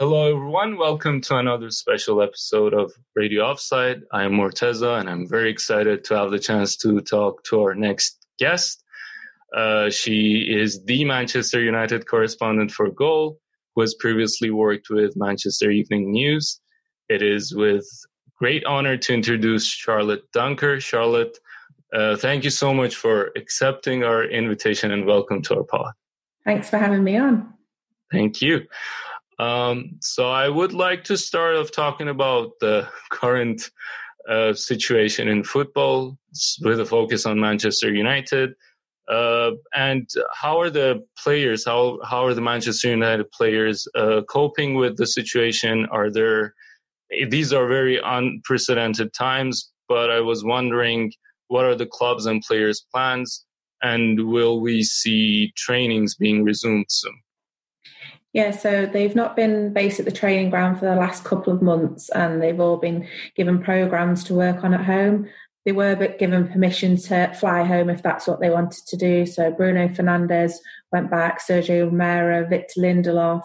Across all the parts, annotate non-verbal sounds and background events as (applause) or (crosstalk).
Hello, everyone. Welcome to another special episode of Radio Offside. I am Morteza, and I'm very excited to have the chance to talk to our next guest. Uh, she is the Manchester United correspondent for Goal, who has previously worked with Manchester Evening News. It is with great honor to introduce Charlotte Duncker. Charlotte, uh, thank you so much for accepting our invitation and welcome to our pod. Thanks for having me on. Thank you. Um, so I would like to start off talking about the (laughs) current uh, situation in football with a focus on Manchester United. Uh, and how are the players, how, how are the Manchester United players uh, coping with the situation? Are there, these are very unprecedented times, but I was wondering what are the clubs and players' plans? And will we see trainings being resumed soon? Yeah, so they've not been based at the training ground for the last couple of months and they've all been given programs to work on at home. They were given permission to fly home if that's what they wanted to do. So Bruno Fernandes went back, Sergio Romero, Victor Lindelof.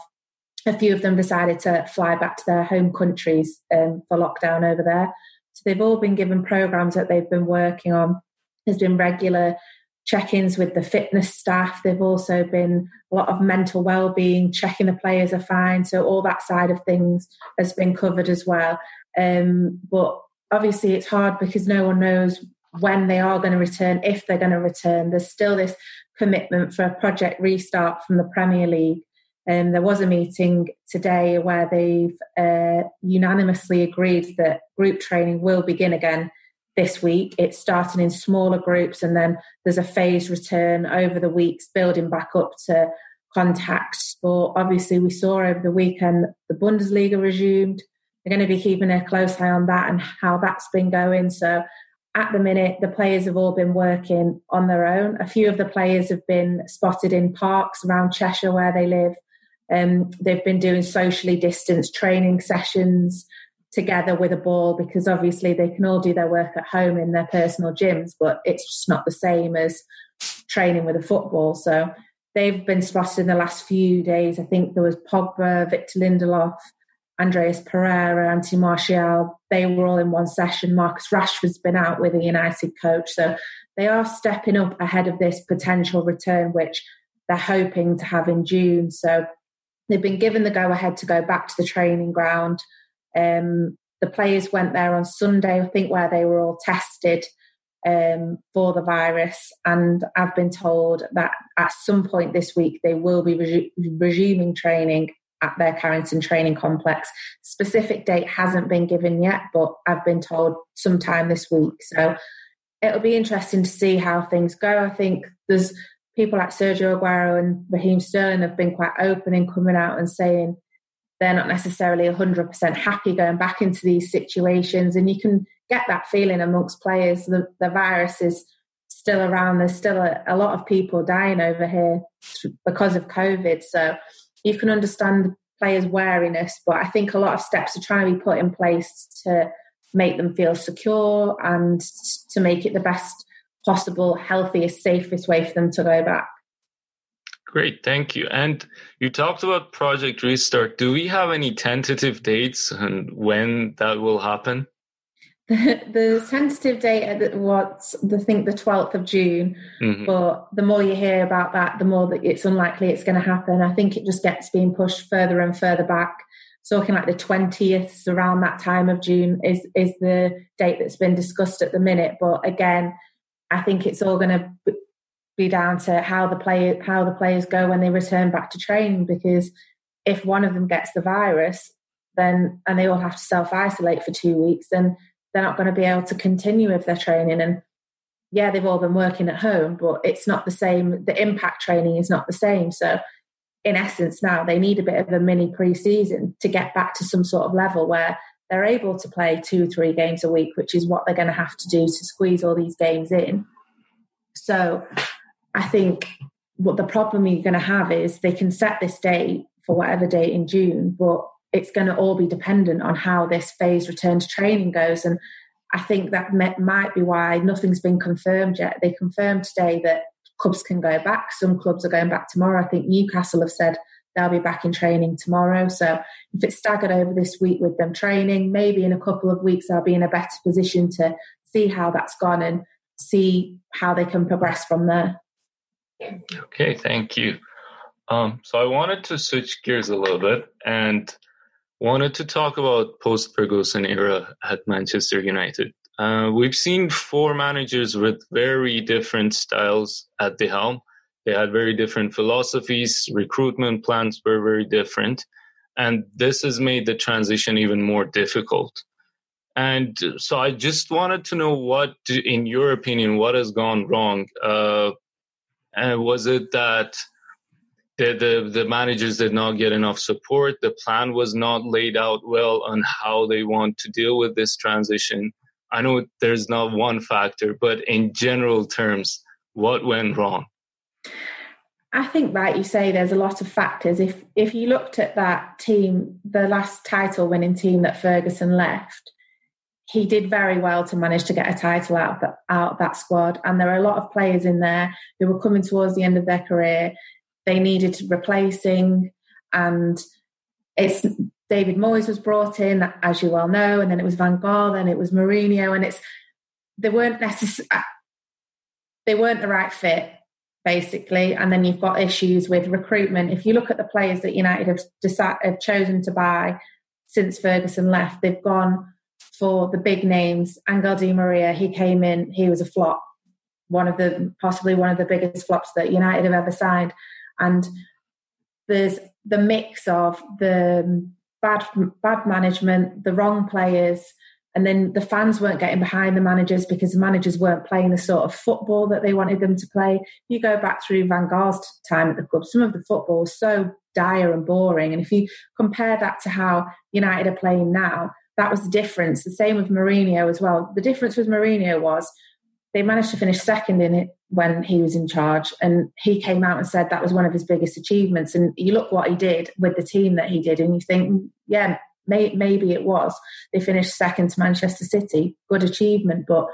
A few of them decided to fly back to their home countries um, for lockdown over there. So they've all been given programs that they've been working on. There's been regular check-ins with the fitness staff. They've also been a lot of mental well-being, checking the players are fine. So all that side of things has been covered as well. Um, but obviously, it's hard because no one knows when they are going to return, if they're going to return. There's still this commitment for a project restart from the Premier League. Um, there was a meeting today where they've uh, unanimously agreed that group training will begin again this week. It's starting in smaller groups, and then there's a phased return over the weeks, building back up to contact sport. Obviously, we saw over the weekend the Bundesliga resumed. They're going to be keeping a close eye on that and how that's been going. So, at the minute, the players have all been working on their own. A few of the players have been spotted in parks around Cheshire where they live. Um, they've been doing socially distanced training sessions together with a ball because obviously they can all do their work at home in their personal gyms, but it's just not the same as training with a football. So they've been spotted in the last few days. I think there was Pogba, Victor Lindelof, Andreas Pereira, Anthony Martial. They were all in one session. Marcus Rashford's been out with a United coach. So they are stepping up ahead of this potential return, which they're hoping to have in June. So they've been given the go ahead to go back to the training ground. Um, the players went there on Sunday, I think, where they were all tested um, for the virus. And I've been told that at some point this week they will be resu- resuming training at their Carrington training complex. Specific date hasn't been given yet, but I've been told sometime this week. So it'll be interesting to see how things go. I think there's people like Sergio Aguero and Raheem Sterling have been quite open in coming out and saying they're not necessarily 100% happy going back into these situations. And you can get that feeling amongst players. The, the virus is still around. There's still a, a lot of people dying over here because of COVID. So you can understand the players' wariness, but I think a lot of steps are trying to be put in place to make them feel secure and to make it the best possible, healthiest, safest way for them to go back. Great, thank you. And you talked about Project Restart. Do we have any tentative dates and when that will happen? (laughs) The, the tentative date was, I think, the 12th of June. Mm-hmm. But the more you hear about that, the more that it's unlikely it's going to happen. I think it just gets being pushed further and further back. Talking like the 20th, around that time of June, is, is the date that's been discussed at the minute. But again, I think it's all going to be down to how the play how the players go when they return back to training because if one of them gets the virus then and they all have to self isolate for two weeks then they're not going to be able to continue with their training and yeah they've all been working at home but it's not the same the impact training is not the same so in essence, now they need a bit of a mini pre-season to get back to some sort of level where they're able to play two, or three games a week, which is what they're going to have to do to squeeze all these games in. So I think what the problem you're going to have is they can set this date for whatever date in June, but it's going to all be dependent on how this phase return to training goes. And I think that might be why nothing's been confirmed yet. They confirmed today that clubs can go back. Some clubs are going back tomorrow. I think Newcastle have said they'll be back in training tomorrow. So if it's staggered over this week with them training, maybe in a couple of weeks they'll be in a better position to see how that's gone and see how they can progress from there. Okay, thank you. Um, so I wanted to switch gears a little bit and wanted to talk about post Ferguson era at Manchester United. Uh, we've seen four managers with very different styles at the helm. They had very different philosophies, recruitment plans were very different, and this has made the transition even more difficult. And so I just wanted to know what, in your opinion, what has gone wrong? Uh, and was it that the, the, the managers did not get enough support? The plan was not laid out well on how they want to deal with this transition. I know there's not one factor, but in general terms, what went wrong? I think, like you say, there's a lot of factors. If if you looked at that team, the last title winning team that Ferguson left, he did very well to manage to get a title out of, out of that squad. And there are a lot of players in there who were coming towards the end of their career. They needed replacing, and it's David Moyes was brought in, as you well know, and then it was Van Gaal, then it was Mourinho, and it's they weren't necessarily they weren't the right fit basically. And then you've got issues with recruitment. If you look at the players that United have, decided, have chosen to buy since Ferguson left, they've gone for the big names. Angel Di Maria, he came in, he was a flop, one of the possibly one of the biggest flops that United have ever signed. And there's the mix of the bad bad management, the wrong players, and then the fans weren't getting behind the managers because the managers weren't playing the sort of football that they wanted them to play. You go back through Van Gaal's time at the club, some of the football was so dire and boring. And if you compare that to how United are playing now, that was the difference. The same with Mourinho as well. The difference with Mourinho was they managed to finish second in it when he was in charge, and he came out and said that was one of his biggest achievements. And you look what he did with the team that he did, and you think, yeah, may, maybe it was. They finished second to Manchester City, good achievement. But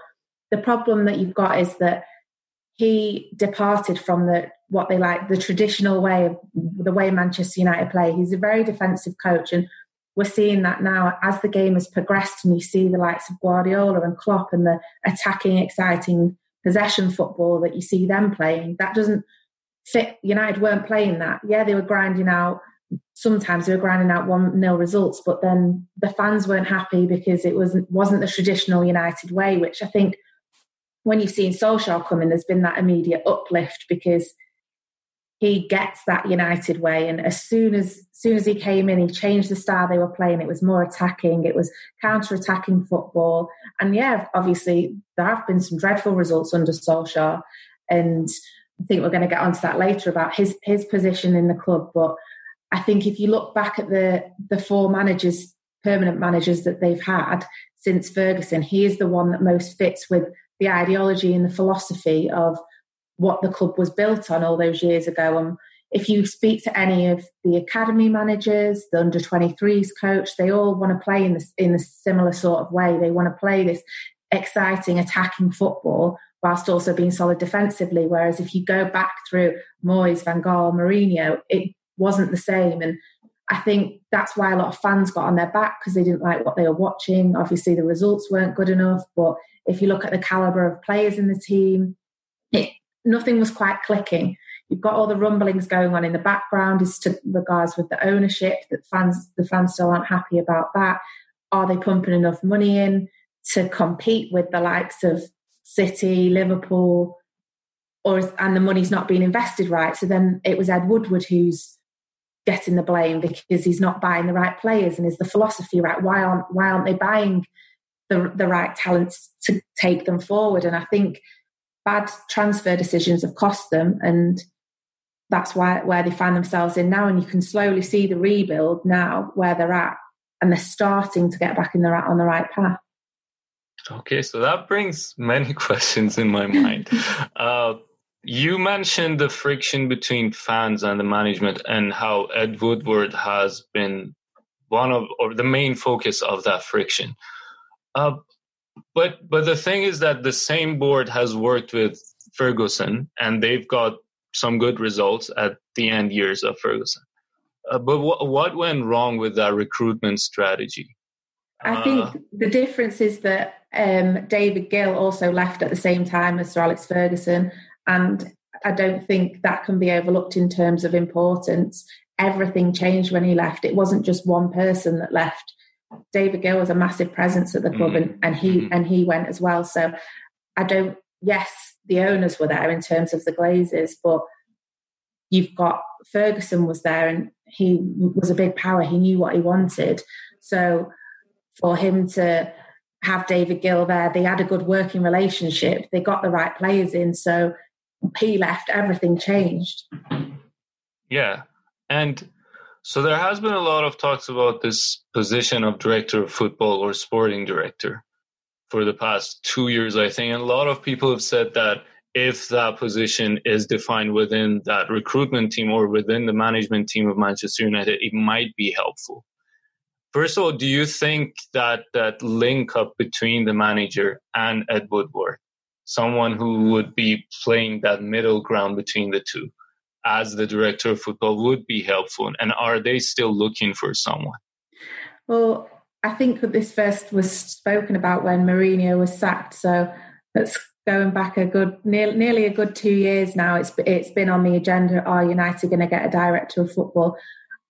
the problem that you've got is that he departed from the what they like the traditional way of the way Manchester United play. He's a very defensive coach, and we're seeing that now as the game has progressed and you see the likes of Guardiola and Klopp and the attacking, exciting possession football that you see them playing. That doesn't fit. United weren't playing that. Yeah, they were grinding out. Sometimes they were grinding out one nil results, but then the fans weren't happy because it wasn't wasn't the traditional United way. Which I think when you've seen Solskjaer come in, there's been that immediate uplift because he gets that United way. And as soon as, soon as he came in, he changed the style they were playing. It was more attacking. It was counter-attacking football. And yeah, obviously there have been some dreadful results under Solskjaer, and I think we're going to get onto that later about his his position in the club. But I think if you look back at the the four managers, permanent managers that they've had since Ferguson, he is the one that most fits with the ideology and the philosophy of what the club was built on all those years ago. And if you speak to any of the academy managers, the under 23s coach, they all want to play in this in a similar sort of way. They want to play this exciting attacking football whilst also being solid defensively. Whereas if you go back through Moyes, Van Gaal, Mourinho, it wasn't the same. And I think that's why a lot of fans got on their back because they didn't like what they were watching. Obviously, the results weren't good enough. But if you look at the caliber of players in the team, it nothing was quite clicking. You've got all the rumblings going on in the background as to regards with the ownership that fans the fans still aren't happy about that. Are they pumping enough money in to compete with the likes of City, Liverpool, or is, and the money's not being invested right? So then it was Ed Woodward who's getting the blame because he's not buying the right players and is the philosophy right? Why aren't why aren't they buying the the right talents to take them forward? And I think bad transfer decisions have cost them. And that's why where they find themselves in now. And you can slowly see the rebuild now where they're at, and they're starting to get back in the on the right path. Okay, so that brings many (laughs) questions in my mind. (laughs) uh, you mentioned the friction between fans and the management, and how Ed Woodward has been one of or the main focus of that friction. Uh, but but the thing is that the same board has worked with Ferguson, and they've got some good results at the end years of Ferguson. Uh, but w- what went wrong with that recruitment strategy? I think uh, the difference is that um, David Gill also left at the same time as Sir Alex Ferguson, and I don't think that can be overlooked in terms of importance. Everything changed when he left. It wasn't just one person that left. David Gill was a massive presence at the club, mm-hmm. and, and he mm-hmm. and he went as well. So I don't. Yes, the owners were there in terms of the Glazers, but you've got Ferguson was there, and he was a big power. He knew what he wanted. So for him to have David Gill there, they had a good working relationship. They got the right players in. So he left, everything changed. Yeah, and so there has been a lot of talks about this position of director of football or sporting director for the past two years, I think. And a lot of people have said that if that position is defined within that recruitment team or within the management team of Manchester United, it might be helpful. First of all, do you think that that link up between the manager and Ed Woodward, someone who would be playing that middle ground between the two, as the director of football would be helpful? And are they still looking for someone? Well, I think that this first was spoken about when Mourinho was sacked. So that's going back a good near, nearly a good two years now. It's it's been on the agenda. Are United going to get a director of football?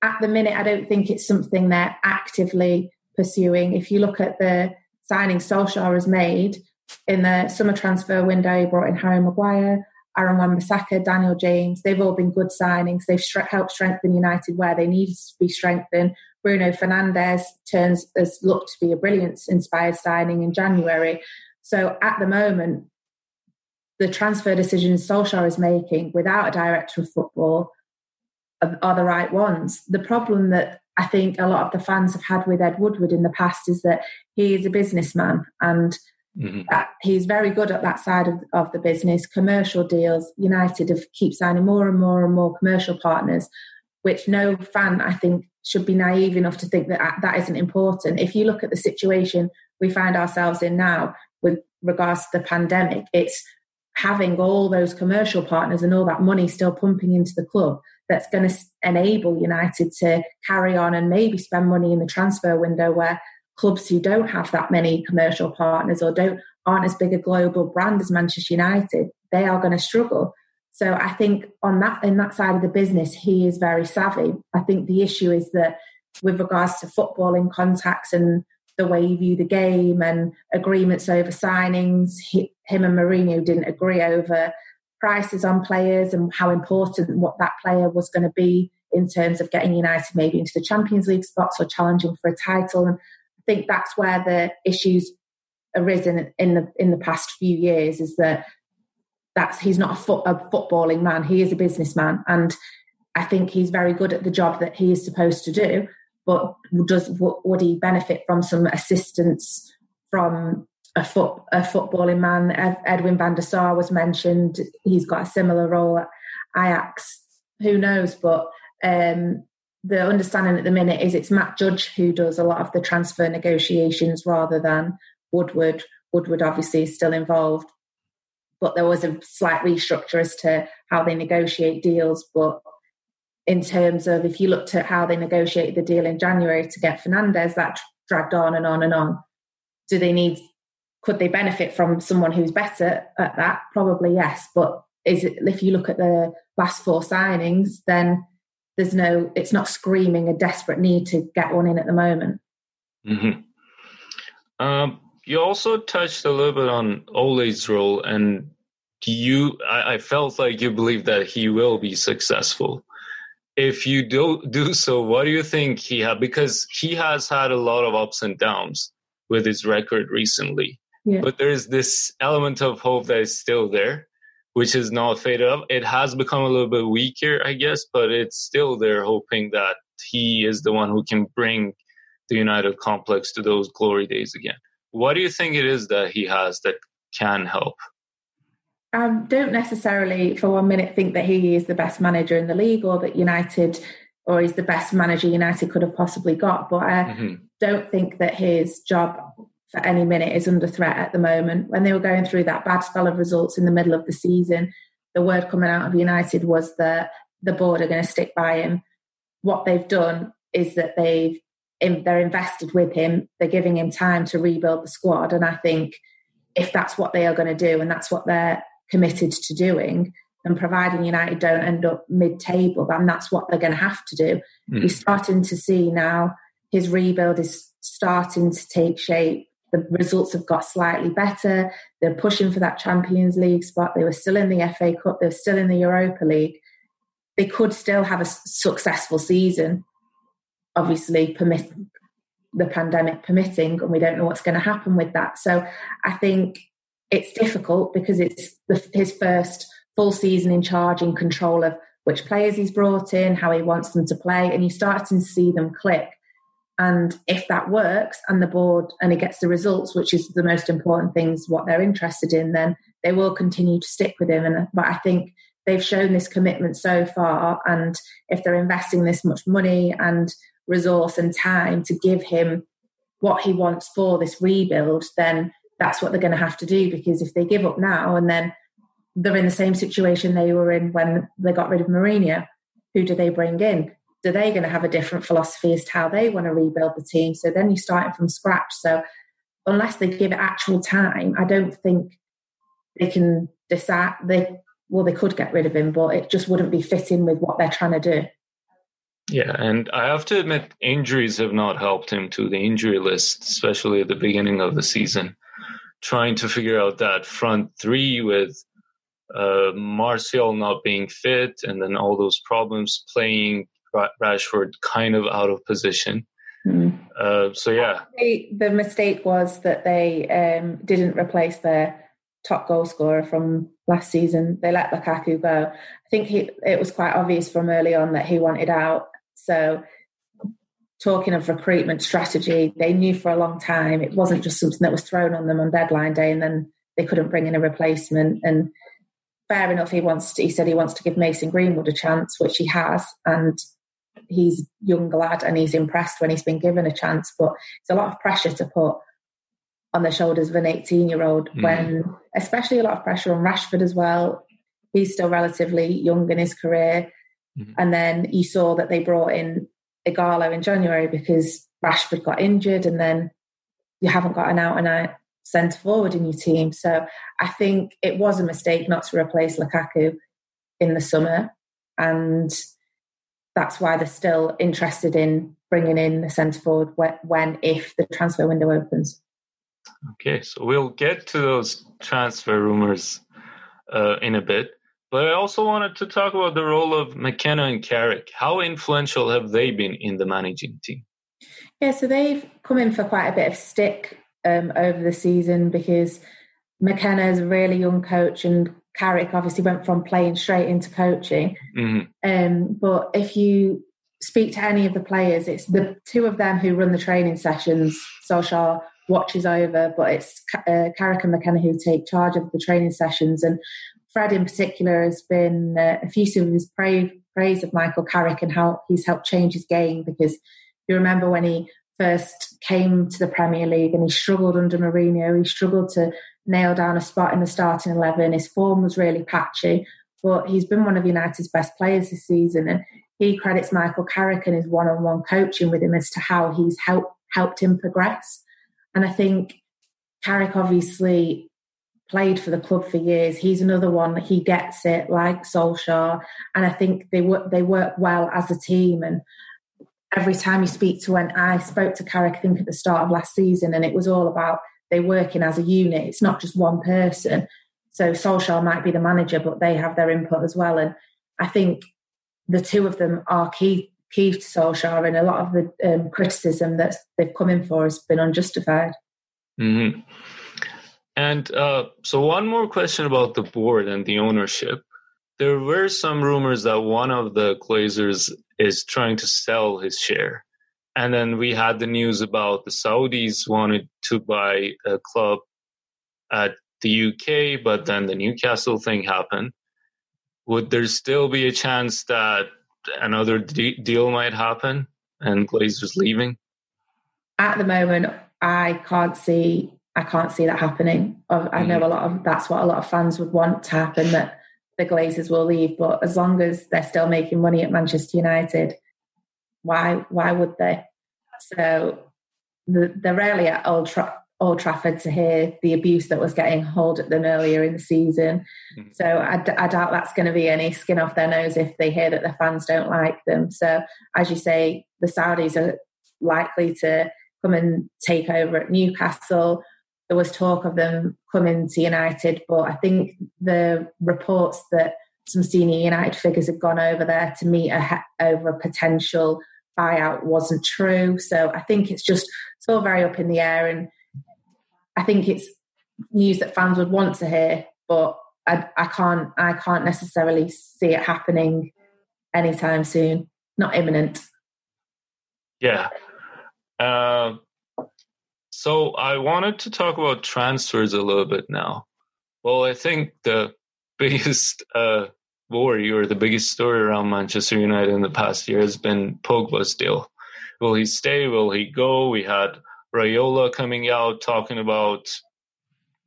At the minute, I don't think it's something they're actively pursuing. If you look at the signing Solskjaer has made in the summer transfer window, he brought in Harry Maguire, Aaron Wan-Bissaka, Daniel James. They've all been good signings. They've helped strengthen United where they needed to be strengthened. Bruno Fernandes turns has looked to be a brilliant inspired signing in January. So at the moment, the transfer decisions Solskjaer is making without a director of football are the right ones. The problem that I think a lot of the fans have had with Ed Woodward in the past is that he is a businessman and Mm-hmm. he's very good at that side of, of the business. Commercial deals, United have keep signing more and more and more commercial partners, which no fan I think should be naive enough to think that that isn't important. If you look at the situation we find ourselves in now with regards to the pandemic, it's having all those commercial partners and all that money still pumping into the club that's going to enable United to carry on and maybe spend money in the transfer window where clubs who don't have that many commercial partners or don't aren't as big a global brand as Manchester United, they are going to struggle. So I think on that in that side of the business, he is very savvy. I think the issue is that with regards to footballing contacts and the way you view the game and agreements over signings, he, him and Mourinho didn't agree over prices on players and how important what that player was going to be in terms of getting United maybe into the Champions League spots or challenging for a title. And think that's where the issues arisen in the in the past few years is that that's he's not a, a footballing man. He is a businessman. And i think he's very good at the job that he is supposed to do. But does would he benefit from some assistance from a foot a footballing man? Edwin van der sar was mentioned. He's got a similar role at ajax. Who knows? But um, the understanding at the minute is it's Matt Judge who does a lot of the transfer negotiations rather than Woodward. Woodward obviously is still involved, but there was a slight restructure as to how they negotiate deals. But in terms of if you looked at how they negotiated the deal in January to get Fernandes, that dragged on and on and on. Do they need? Could they benefit from someone who's better at that? Probably yes. But is it if you look at the last four signings, then there's no it's not screaming a desperate need to get one in at the moment mm-hmm. um, you also touched a little bit on Ole's role and you I, I, felt like you believe that he will be successful if you do do so what do you think he had because he has had a lot of ups and downs with his record recently yeah. but there's this element of hope that is still there which is not faded up. It has become a little bit weaker, I guess, but it's still there, hoping that he is the one who can bring the United complex to those glory days again. What do you think it is that he has that can help? I don't necessarily for one minute think that he is the best manager in the league or that United or is the best manager United could have possibly got. But I mm-hmm. don't think that his job for any minute is under threat at the moment. When they were going through that bad spell of results in the middle of the season, the word coming out of United was that the board are going to stick by him. What they've done is that they've they're invested with him. They're giving him time to rebuild the squad, and I think if that's what they are going to do and that's what they're committed to doing, and providing United don't end up mid-table, then that's what they're going to have to do. Mm. You're starting to see now his rebuild is starting to take shape. The results have got slightly better. They're pushing for that Champions League spot. They were still in the FA Cup. They were still in the Europa League. They could still have a successful season, obviously, permit the pandemic permitting, and we don't know what's going to happen with that. So I think it's difficult because it's the, his first full season in charge, in control of which players he's brought in, how he wants them to play, and you're starting to see them click. And if that works and the board and he gets the results, which is the most important things, what they're interested in, then they will continue to stick with him. And but I think they've shown this commitment so far, and if they're investing this much money and resource and time to give him what he wants for this rebuild, then that's what they're going to have to do. Because if they give up now and then they're in the same situation they were in when they got rid of Mourinho, who do they bring in? Are they going to have a different philosophy as to how they want to rebuild the team? So then you're starting from scratch. So unless they give it actual time, I don't think they can decide. They well, they could get rid of him, but it just wouldn't be fitting with what they're trying to do. Yeah, and I have to admit, injuries have not helped him to the injury list, especially at the beginning of the season. Trying to figure out that front three with uh, Martial not being fit, and then all those problems playing Rashford kind of out of position. Mm. Uh, so yeah, the mistake was that they um, didn't replace their top goal scorer from last season. They let Lukaku go. I think he, it was quite obvious from early on that he wanted out. So, talking of recruitment strategy, they knew for a long time it wasn't just something that was thrown on them on deadline day, and then they couldn't bring in a replacement. And fair enough, he wants. To, he said he wants to give Mason Greenwood a chance, which he has, and he's young lad and he's impressed when he's been given a chance. But it's a lot of pressure to put on the shoulders of an 18 year old mm. when, especially a lot of pressure on Rashford as well. He's still relatively young in his career. Mm. And then you saw that they brought in Ighalo in January because Rashford got injured and then you haven't got an out and out centre forward in your team. So I think it was a mistake not to replace Lukaku in the summer. And that's why they're still interested in bringing in a centre forward when, if the transfer window opens. Okay, so we'll get to those transfer rumors uh, in a bit. But I also wanted to talk about the role of McKenna and Carrick. How influential have they been in the managing team? Yeah, so they've come in for quite a bit of stick um, over the season because McKenna is a really young coach and Carrick obviously went from playing straight into coaching. Mm-hmm. Um, but if you speak to any of the players, it's the two of them who run the training sessions. Solskjaer watches over, but it's uh, Carrick and McKenna who take charge of the training sessions. And Fred, in particular, has been uh, effusive of his praise, praise of Michael Carrick and how he's helped change his game. Because you remember when he first came to the Premier League and he struggled under Mourinho, he struggled to nail down a spot in the starting 11. His form was really patchy, but he's been one of United's best players this season. And he credits Michael Carrick and his one on one coaching with him as to how he's helped, helped him progress. And I think Carrick obviously played for the club for years. He's another one that he gets it like Solskjaer. And I think they work, they work well as a team. And every time you speak to when I spoke to Carrick, I think at the start of last season, and it was all about they're working as a unit. It's not just one person. So Solskjaer might be the manager, but they have their input as well. And I think the two of them are key key to Solskjaer, and a lot of the um, criticism that they've come in for has been unjustified. Mm-hmm. And uh, so, one more question about the board and the ownership. There were some rumors that one of the Glazers is trying to sell his share. And then we had the news about the Saudis wanted to buy a club at the UK, but then the Newcastle thing happened. Would there still be a chance that another de- deal might happen and Glazer's leaving? At the moment, I can't see. I can't see that happening. I know mm-hmm. a lot of that's what a lot of fans would want to happen that the Glazers will leave. But as long as they're still making money at Manchester United, why why would they? So the, they're rarely at Old, Tra- Old Trafford to hear the abuse that was getting hauled at them earlier in the season. Mm-hmm. So I, d- I doubt that's going to be any skin off their nose if they hear that the fans don't like them. So as you say, the Saudis are likely to come and take over at Newcastle. There was talk of them coming to United, but I think the reports that some senior United figures had gone over there to meet a, over a potential buyout wasn't true. So I think it's just it's all very up in the air, and I think it's news that fans would want to hear, but I, I can't I can't necessarily see it happening anytime soon. Not imminent. Yeah. Uh, so I wanted to talk about transfers a little bit now. Well, I think the (laughs) biggest uh, worry or the biggest story around Manchester United in the past year has been Pogba's deal. Will he stay? Will he go? We had Raiola coming out talking about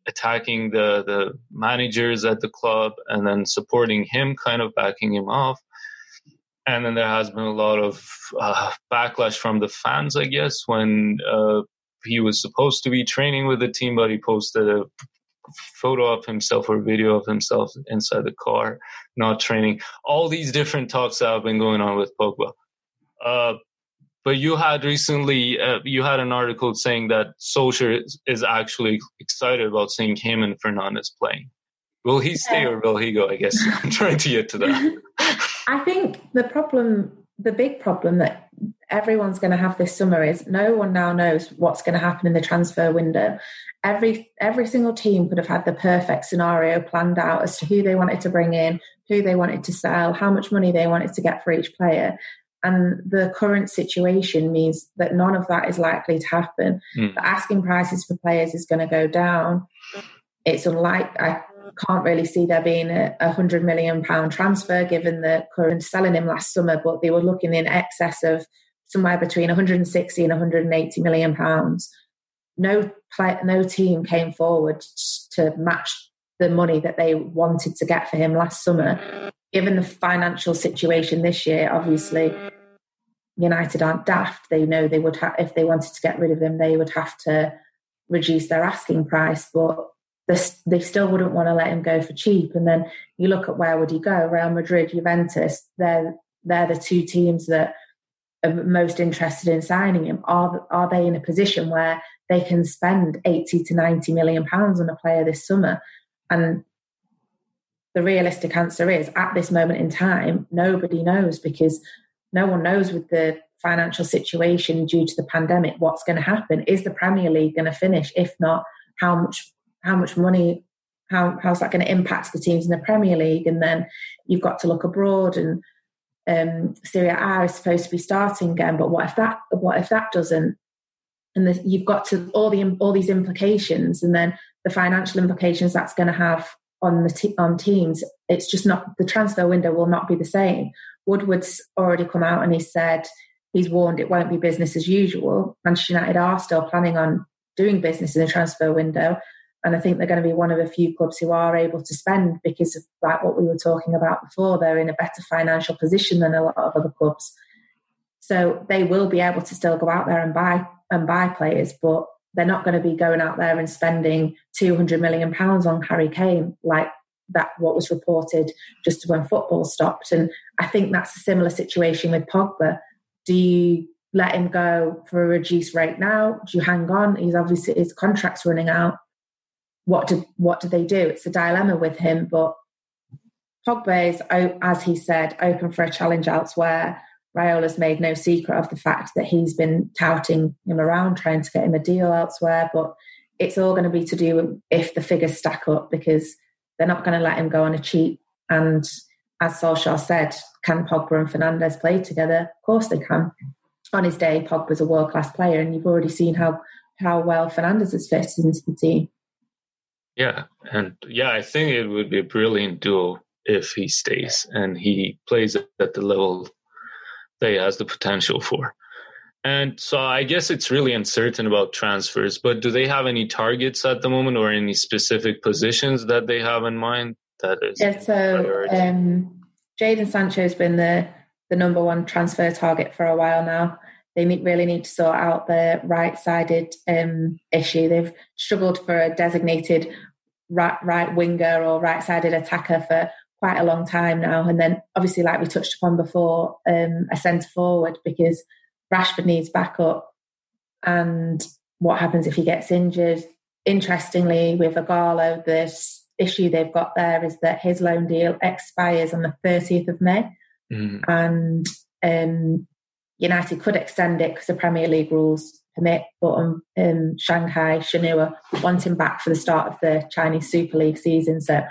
attacking the the managers at the club and then supporting him, kind of backing him off. And then there has been a lot of uh, backlash from the fans, I guess, when uh, he was supposed to be training with the team, but he posted a photo of himself or video of himself inside the car, not training. All these different talks that have been going on with Pogba. Uh, but you had recently, uh, you had an article saying that Solskjaer is, is, actually excited about seeing him and Fernandes playing. Will he stay or will he go? I guess (laughs) I'm trying to get to that. (laughs) I think the problem, the big problem that everyone's going to have this summer is no one now knows what's going to happen in the transfer window every every single team could have had the perfect scenario planned out as to who they wanted to bring in, who they wanted to sell, how much money they wanted to get for each player. And the current situation means that none of that is likely to happen. Mm. The asking prices for players is going to go down. It's unlike I can't really see there being a, a hundred million pound transfer given the current selling him last summer, but they were looking in excess of somewhere between 160 and 180 million pounds no play, no team came forward to match the money that they wanted to get for him last summer. Given the financial situation this year, obviously United aren't daft. They know they would have if they wanted to get rid of him, they would have to reduce their asking price, but they still wouldn't want to let him go for cheap. And then you look at where would he go? Real Madrid, Juventus. They're they're the two teams that most interested in signing him. Are are they in a position where they can spend 80 to 90 million pounds on a player this summer. And the realistic answer is at this moment in time, nobody knows because no one knows with the financial situation due to the pandemic what's going to happen. Is the Premier League going to finish? If not, how much how much money how how's that going to impact the teams in the Premier League? And then you've got to look abroad and um, Serie A is supposed to be starting again, but what if that what if that doesn't? and the, you've got to all the all these implications and then the financial implications that's going to have on the te- on teams it's just not the transfer window will not be the same. Woodward's already come out and he said he's warned it won't be business as usual. Manchester united are still planning on doing business in the transfer window and i think they're going to be one of a few clubs who are able to spend because of like what we were talking about before they're in a better financial position than a lot of other clubs. So they will be able to still go out there and buy and buy players, but they're not going to be going out there and spending 200 million pounds on Harry Kane like that what was reported just when football stopped. And I think that's a similar situation with Pogba. Do you let him go for a reduced rate now? Do you hang on? He's obviously his contract's running out what do what do they do it's a dilemma with him but Pogba is as he said open for a challenge elsewhere Raiola's made no secret of the fact that he's been touting him around, trying to get him a deal elsewhere. But it's all going to be to do if the figures stack up because they're not going to let him go on a cheap. And as Solskjaer said, can Pogba and Fernandes play together? Of course they can. On his day, Pogba's a world class player, and you've already seen how how well Fernandes has fitted into the team. Yeah, and yeah, I think it would be a brilliant duo if he stays and he plays at the level that he has the potential for. And so I guess it's really uncertain about transfers, but do they have any targets at the moment or any specific positions that they have in mind? That is. Yeah, so um, Jadon Sancho has been the, the number one transfer target for a while now. They need, really need to sort out the right sided um, issue. They've struggled for a designated right, right winger or right sided attacker for quite a long time now. And then, obviously, like we touched upon before, um, a centre forward because Rashford needs backup. And what happens if he gets injured? Interestingly, with Ighalo, this issue they've got there is that his loan deal expires on the 30th of May. Mm. And um, United could extend it because the Premier League rules permit, but um, um, Shanghai Shenhua want him back for the start of the Chinese Super League season. So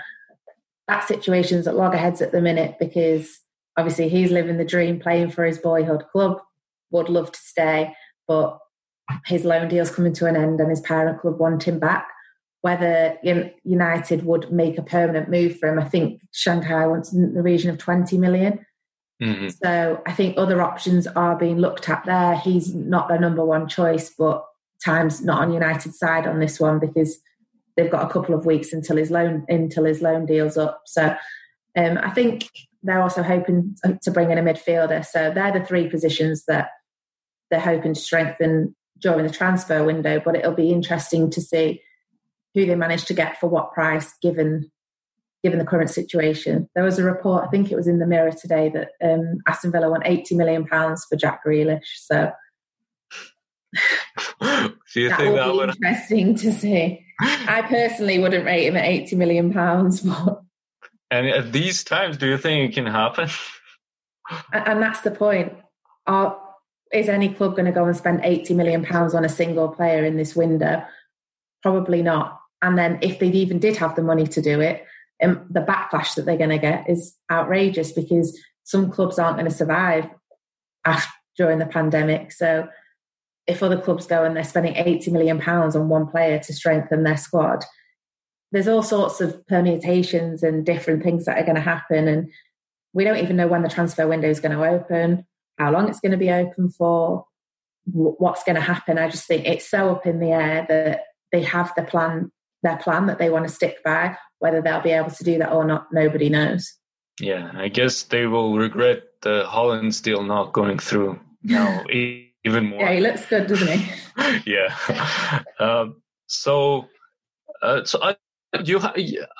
that situation's at loggerheads at the minute because obviously he's living the dream playing for his boyhood club, would love to stay, but his loan deal's coming to an end and his parent club want him back. Whether United would make a permanent move for him, I think Shanghai wants in the region of 20 million. Mm-hmm. So I think other options are being looked at there. He's not the number one choice, but time's not on United side on this one because they've got a couple of weeks until his loan until his loan deal's up. So um, I think they're also hoping to bring in a midfielder. So they're the three positions that they're hoping to strengthen during the transfer window. But it'll be interesting to see who they manage to get for what price, given given the current situation. There was a report, I think it was in the Mirror today, that um, Aston Villa want eighty million pounds for Jack Grealish. So. (laughs) Do you that think that be would (laughs) interesting to see? I personally wouldn't rate him at 80 million pounds, but and at these times, do you think it can happen? and that's the point. Are, is any club going to go and spend 80 million pounds on a single player in this window? Probably not. And then if they even did have the money to do it, um, the backlash that they're going to get is outrageous because some clubs aren't going to survive after, during the pandemic. So if other clubs go and they're spending 80 million pounds on one player to strengthen their squad there's all sorts of permutations and different things that are going to happen and we don't even know when the transfer window is going to open how long it's going to be open for what's going to happen i just think it's so up in the air that they have the plan their plan that they want to stick by whether they'll be able to do that or not nobody knows yeah i guess they will regret the Haaland deal not going through now (laughs) even more. Yeah, he looks good, doesn't he? (laughs) yeah. Um, so, uh, so I, you,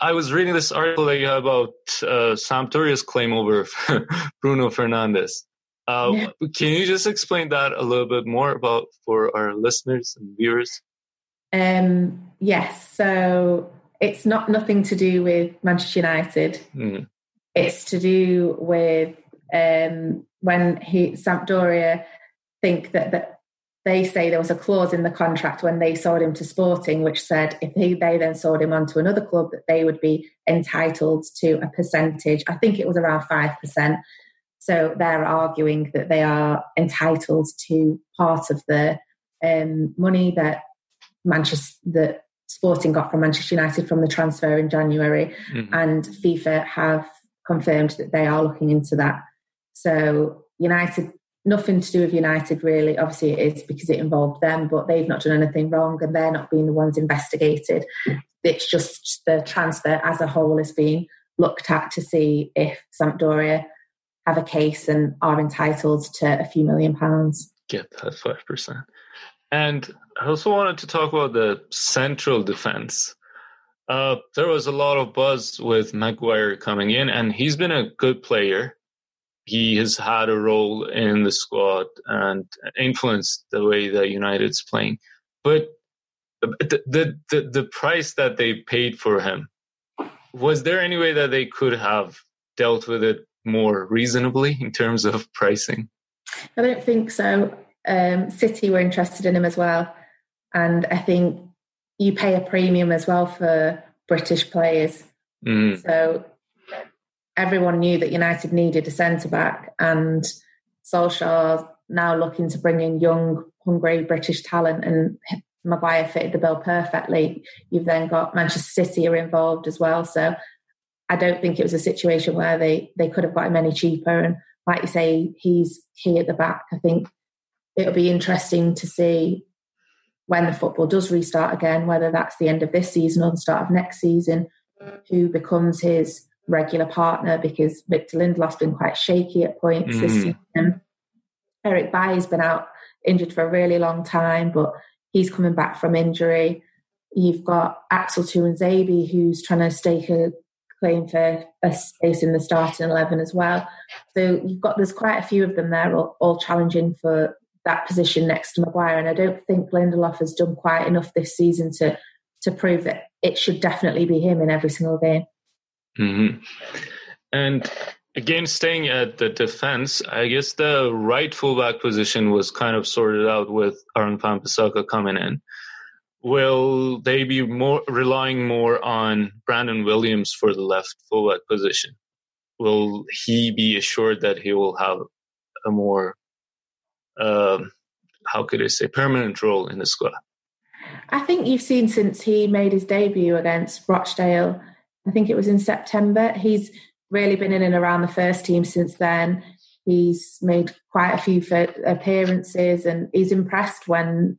I was reading this article that you have about uh, Sampdoria's claim over (laughs) Bruno Fernandes. Uh, yeah. Can you just explain that a little bit more about for our listeners and viewers? Um, yes. So it's not nothing to do with Manchester United. Mm. It's to do with um, when he Sampdoria think that, that they say there was a clause in the contract when they sold him to Sporting, which said if he, they then sold him on to another club, that they would be entitled to a percentage. I think it was around 5%. So they're arguing that they are entitled to part of the um, money that Manchester, that Sporting got from Manchester United from the transfer in January. Mm-hmm. And FIFA have confirmed that they are looking into that. So United nothing to do with United, really. Obviously, it is because it involved them, but they've not done anything wrong and they're not being the ones investigated. It's just the transfer as a whole is being looked at to see if Sampdoria have a case and are entitled to a few million pounds. Get that 5%. And I also wanted to talk about the central defense. Uh, there was a lot of buzz with Maguire coming in, and he's been a good player he has had a role in the squad and influenced the way that United's playing. But the, the, the, the price that they paid for him, was there any way that they could have dealt with it more reasonably in terms of pricing? I don't think so. Um, City were interested in him as well. And I think you pay a premium as well for British players. Mm. So everyone knew that United needed a centre back, and Solskjaer now looking to bring in young, hungry British talent, and Maguire fitted the bill perfectly. You've then got Manchester City are involved as well, so I don't think it was a situation where they they could have got him any cheaper. And like you say, he's key at the back. I think it'll be interesting to see when the football does restart again, whether that's the end of this season or the start of next season, who becomes his regular partner because Victor Lindelof's been quite shaky at points mm. this season. Eric Bailly's been out injured for a really long time, but he's coming back from injury. You've got Axel Tuanzebe, who's trying to stake a claim for a space in the starting 11 as well. So you've got, there's quite a few of them there all, all challenging for that position next to Maguire. And I don't think Lindelof has done quite enough this season to, to prove that it should definitely be him in every single game. Mm-hmm. And again, staying at the defense, I guess the right fullback position was kind of sorted out with Aaron Wan-Bissaka coming in. Will they be more relying more on Brandon Williams for the left fullback position? Will he be assured that he will have a more, um, how could I say, permanent role in the squad? I think you've seen since he made his debut against Rochdale I think it was in September. He's really been in and around the first team since then. He's made quite a few appearances, and he's impressed when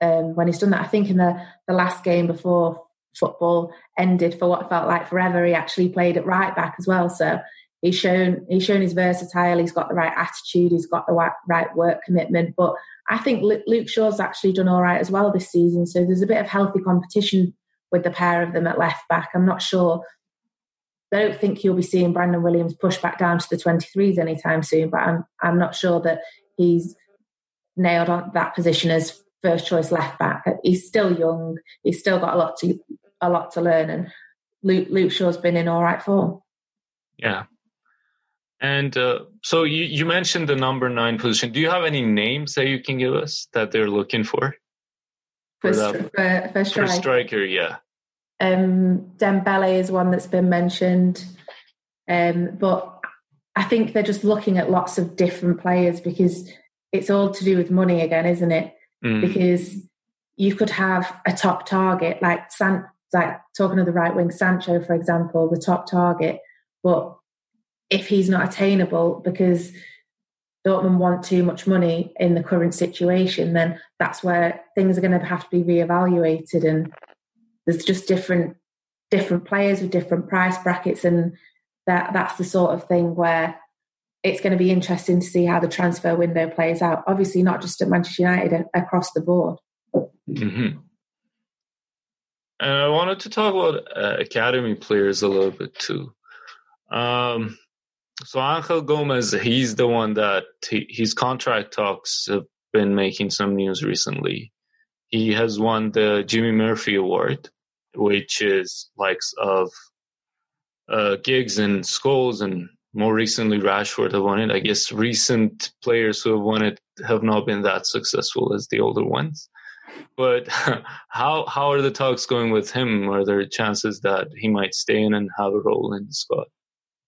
um, when he's done that. I think in the the last game before football ended for what felt like forever, he actually played at right back as well. So he's shown he's shown he's versatile. He's got the right attitude. He's got the right, work commitment. But I think Luke Shaw's actually done all right as well this season. So there's a bit of healthy competition with the pair of them at left back. I'm not sure. I don't think you'll be seeing Brandon Williams push back down to the 23s anytime soon, but I'm I'm not sure that he's nailed on that position as first choice left back. He's still young. He's still got a lot to a lot to learn, and Luke, Luke Shaw's been in all right form. Yeah. And uh, so you, you mentioned the number nine position. Do you have any names that you can give us that they're looking for? For, for, for, for, striker. for striker, yeah. Um, Dembele is one that's been mentioned. Um, but I think they're just looking at lots of different players because it's all to do with money again, isn't it? Mm. Because you could have a top target like San, like talking of the right wing Sancho, for example, the top target, but if he's not attainable because Dortmund want too much money in the current situation, then that's where things are going to have to be reevaluated. And there's just different different players with different price brackets, and that that's the sort of thing where it's going to be interesting to see how the transfer window plays out. Obviously, not just at Manchester United, across the board. Mm-hmm. And I wanted to talk about uh, academy players a little bit too. Um, so Angel Gomes, he's the one that he, his contract talks have been making some news recently. He has won the Jimmy Murphy Award, which is likes of uh, Giggs and Scholes, and more recently Rashford have won it. I guess recent players who have won it have not been that successful as the older ones. But (laughs) how how are the talks going with him? Are there chances that he might stay in and have a role in the squad?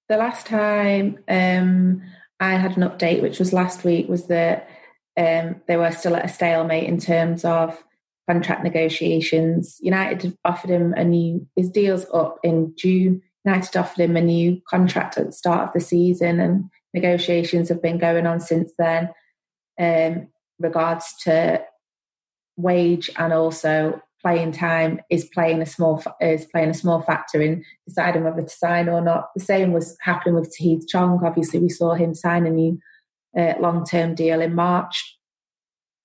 The last time um, I had an update, which was last week, was that um, they were still at a stalemate in terms of contract negotiations. United offered him a new, his deal's up in June. United offered him a new contract at the start of the season, and negotiations have been going on since then. Um, regards to wage and also playing time is playing a small is playing a small factor in deciding whether to sign or not. The same was happening with Tahith Chong. Obviously, we saw him sign a new uh, long term deal in March,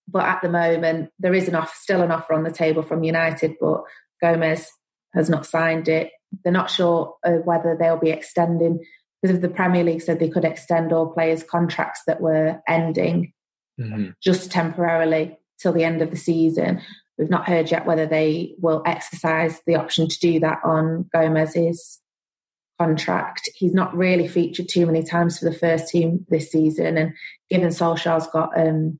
but at the moment there is an offer, still an offer on the table from United, but Gomes has not signed it. They're not sure uh, whether they'll be extending because of the Premier League said they could extend all players' contracts that were ending mm-hmm. just temporarily till the end of the season. We've not heard yet whether they will exercise the option to do that on Gomes's contract. He's not really featured too many times for the first team this season, and given Solskjaer's got um,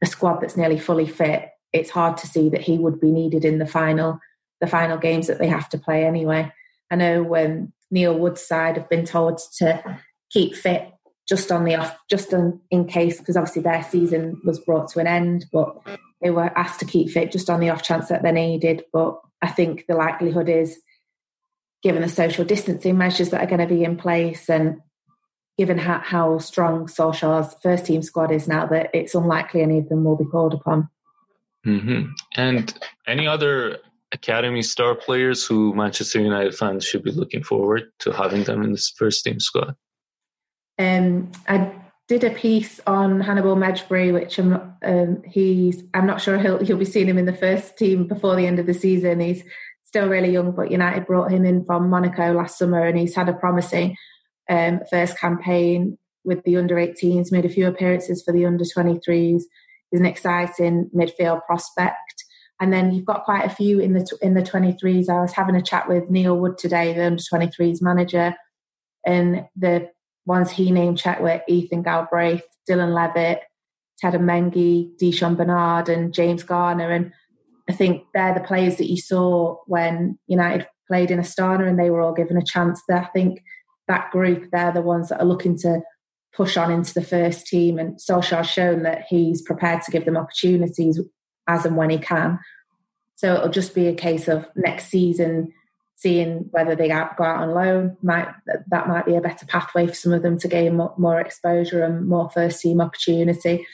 a squad that's nearly fully fit, it's hard to see that he would be needed in the final the final games that they have to play anyway. I know when Neil Wood's side have been told to keep fit just on the off, just in, in case, because obviously their season was brought to an end, but they were asked to keep fit just on the off chance that they're needed. But I think the likelihood is, given the social distancing measures that are going to be in place and given how, how strong Solskjaer's first team squad is now, that it's unlikely any of them will be called upon. Mm-hmm. And any other academy star players who Manchester United fans should be looking forward to having them in this first team squad? Um, I did a piece on Hannibal Mejbri, which I'm um, he's I'm not sure he'll he'll be seeing him in the first team before the end of the season. He's still really young, but United brought him in from Monaco last summer, and he's had a promising um, first campaign with the under 18s. Made a few appearances for the under 23s. He's an exciting midfield prospect. And then you've got quite a few in the in the 23s. I was having a chat with Neil Wood today, the under 23s manager, and the ones he named checked were Ethan Galbraith, Dylan Levitt, Teden Mengi, Di'Shon Bernard, and James Garner. And I think they're the players that you saw when United played in Astana and they were all given a chance. That I think that group, they're the ones that are looking to push on into the first team. And Solskjaer's shown that he's prepared to give them opportunities as and when he can. So it'll just be a case of next season seeing whether they go out on loan. Might that might be a better pathway for some of them to gain more exposure and more first team opportunity,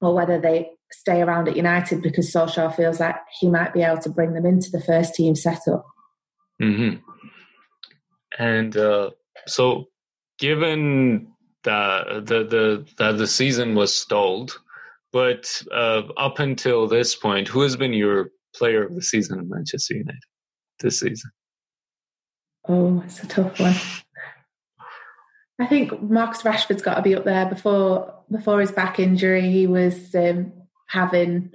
or whether they stay around at United because Solskjaer feels like he might be able to bring them into the first team setup. Mm-hmm. And uh, so, given that the the that the season was stalled but uh, up until this point, who has been your player of the season in Manchester United this season? Oh, it's a tough one. I think Marcus Rashford's got to be up there. Before before his back injury, he was um, having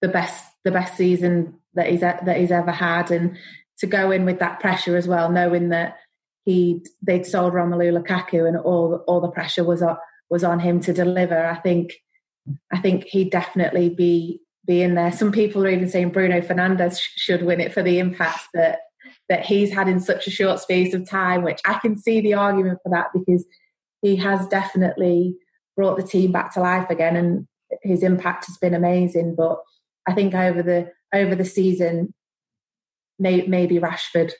the best the best season that he's that he's ever had, and to go in with that pressure as well, knowing that he they'd sold Romelu Lukaku and all all the pressure was on was on him to deliver. I think I think he'd definitely be be in there. Some people are even saying Bruno Fernandes sh- should win it for the impact that that he's had in such a short space of time. Which I can see the argument for that because he has definitely brought the team back to life again, and his impact has been amazing. But I think over the over the season, may, maybe Rashford.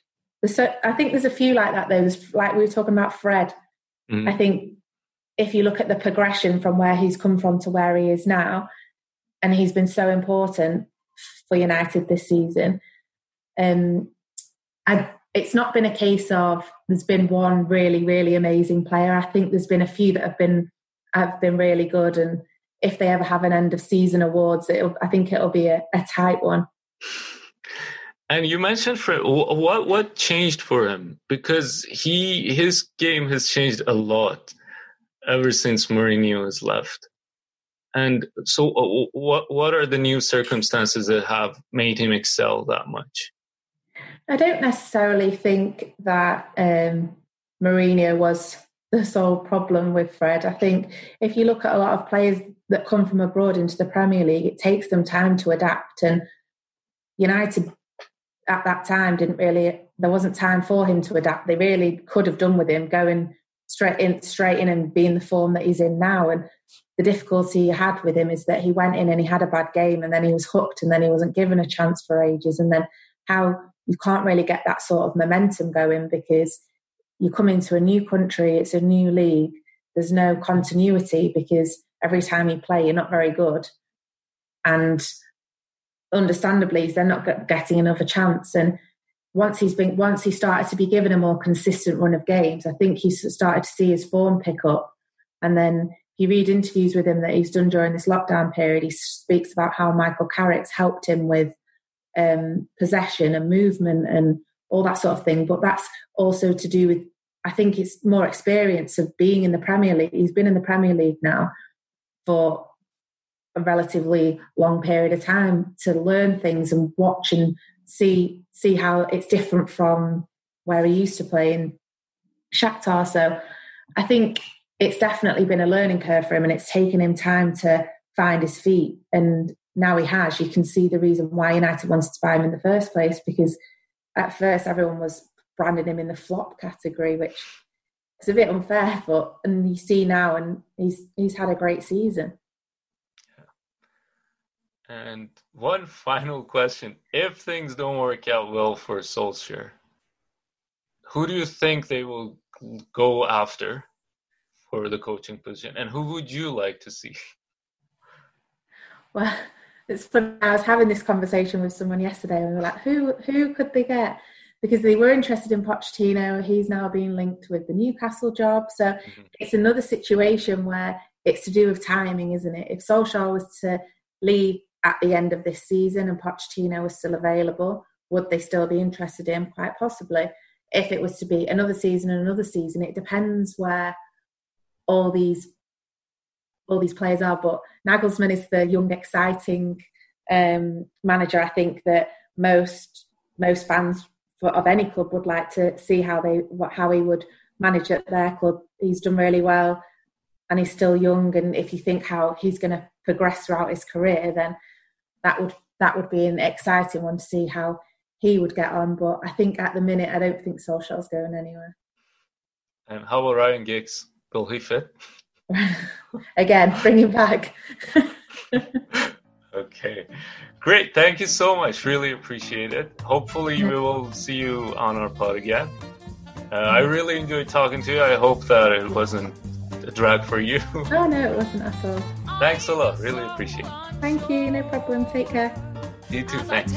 So I think there's a few like that. Though, there's, like we were talking about Fred. Mm. I think if you look at the progression from where he's come from to where he is now, and he's been so important for United this season. Um, I, it's not been a case of there's been one really, really amazing player. I think there's been a few that have been have been really good, and if they ever have an end of season awards, I think it'll be a, a tight one. And you mentioned Fred. What what changed for him? Because he his game has changed a lot ever since Mourinho has left. And so, uh, what what are the new circumstances that have made him excel that much? I don't necessarily think that um, Mourinho was the sole problem with Fred. I think if you look at a lot of players that come from abroad into the Premier League, it takes them time to adapt. And United at that time didn't really, there wasn't time for him to adapt. They really could have done with him going straight in, straight in and being the form that he's in now. And the difficulty he had with him is that he went in and he had a bad game and then he was hooked and then he wasn't given a chance for ages. And then how you can't really get that sort of momentum going because you come into a new country, it's a new league, there's no continuity because every time you play, you're not very good. And understandably, they're not getting another chance. And once he's been once he started to be given a more consistent run of games, I think he started to see his form pick up. And then you read interviews with him that he's done during this lockdown period. He speaks about how Michael Carrick's helped him with um, possession and movement and all that sort of thing. But that's also to do with I think it's more experience of being in the Premier League. He's been in the Premier League now for a relatively long period of time to learn things and watch and see see how it's different from where he used to play in Shakhtar. So I think it's definitely been a learning curve for him, and it's taken him time to find his feet. And now he has, you can see the reason why United wanted to buy him in the first place because at first everyone was branding him in the flop category, which is a bit unfair, but and you see now and he's he's had a great season. And one (laughs) final question. If things don't work out well for Solskjaer, who do you think they will go after for the coaching position? And who would you like to see? (laughs) Well, it's funny. I was having this conversation with someone yesterday, and we were like, "Who who could they get?" Because they were interested in Pochettino. He's now being linked with the Newcastle job, so mm-hmm. it's another situation where it's to do with timing, isn't it? If Solskjaer was to leave at the end of this season and Pochettino was still available, would they still be interested in? Quite possibly. If it was to be another season and another season, it depends where all these all these players are. But Nagelsmann is the young, exciting um, manager. I think that most most fans for, of any club would like to see how they how he would manage at their club. He's done really well, and he's still young. And if you think how he's going to progress throughout his career, then that would that would be an exciting one to see how he would get on. But I think at the minute, I don't think Solskjaer's going anywhere. And how about Ryan Giggs? Will he fit? (laughs) Again, bring him back. (laughs) okay. Great. Thank you so much. Really appreciate it. Hopefully, we will see you on our pod again. Uh, I really enjoyed talking to you. I hope that it wasn't a drag for you. (laughs) oh, no, it wasn't at all. Thanks a lot. Really appreciate it. Thank you. No problem. Take care. You too. Thanks.